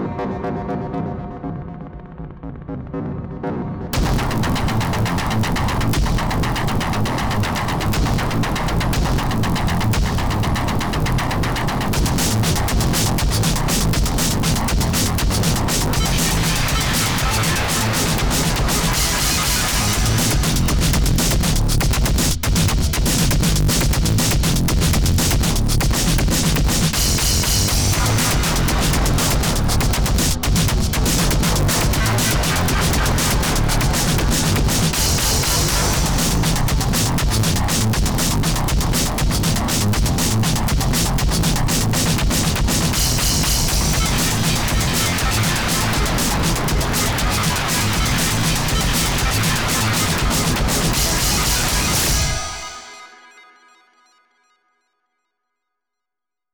you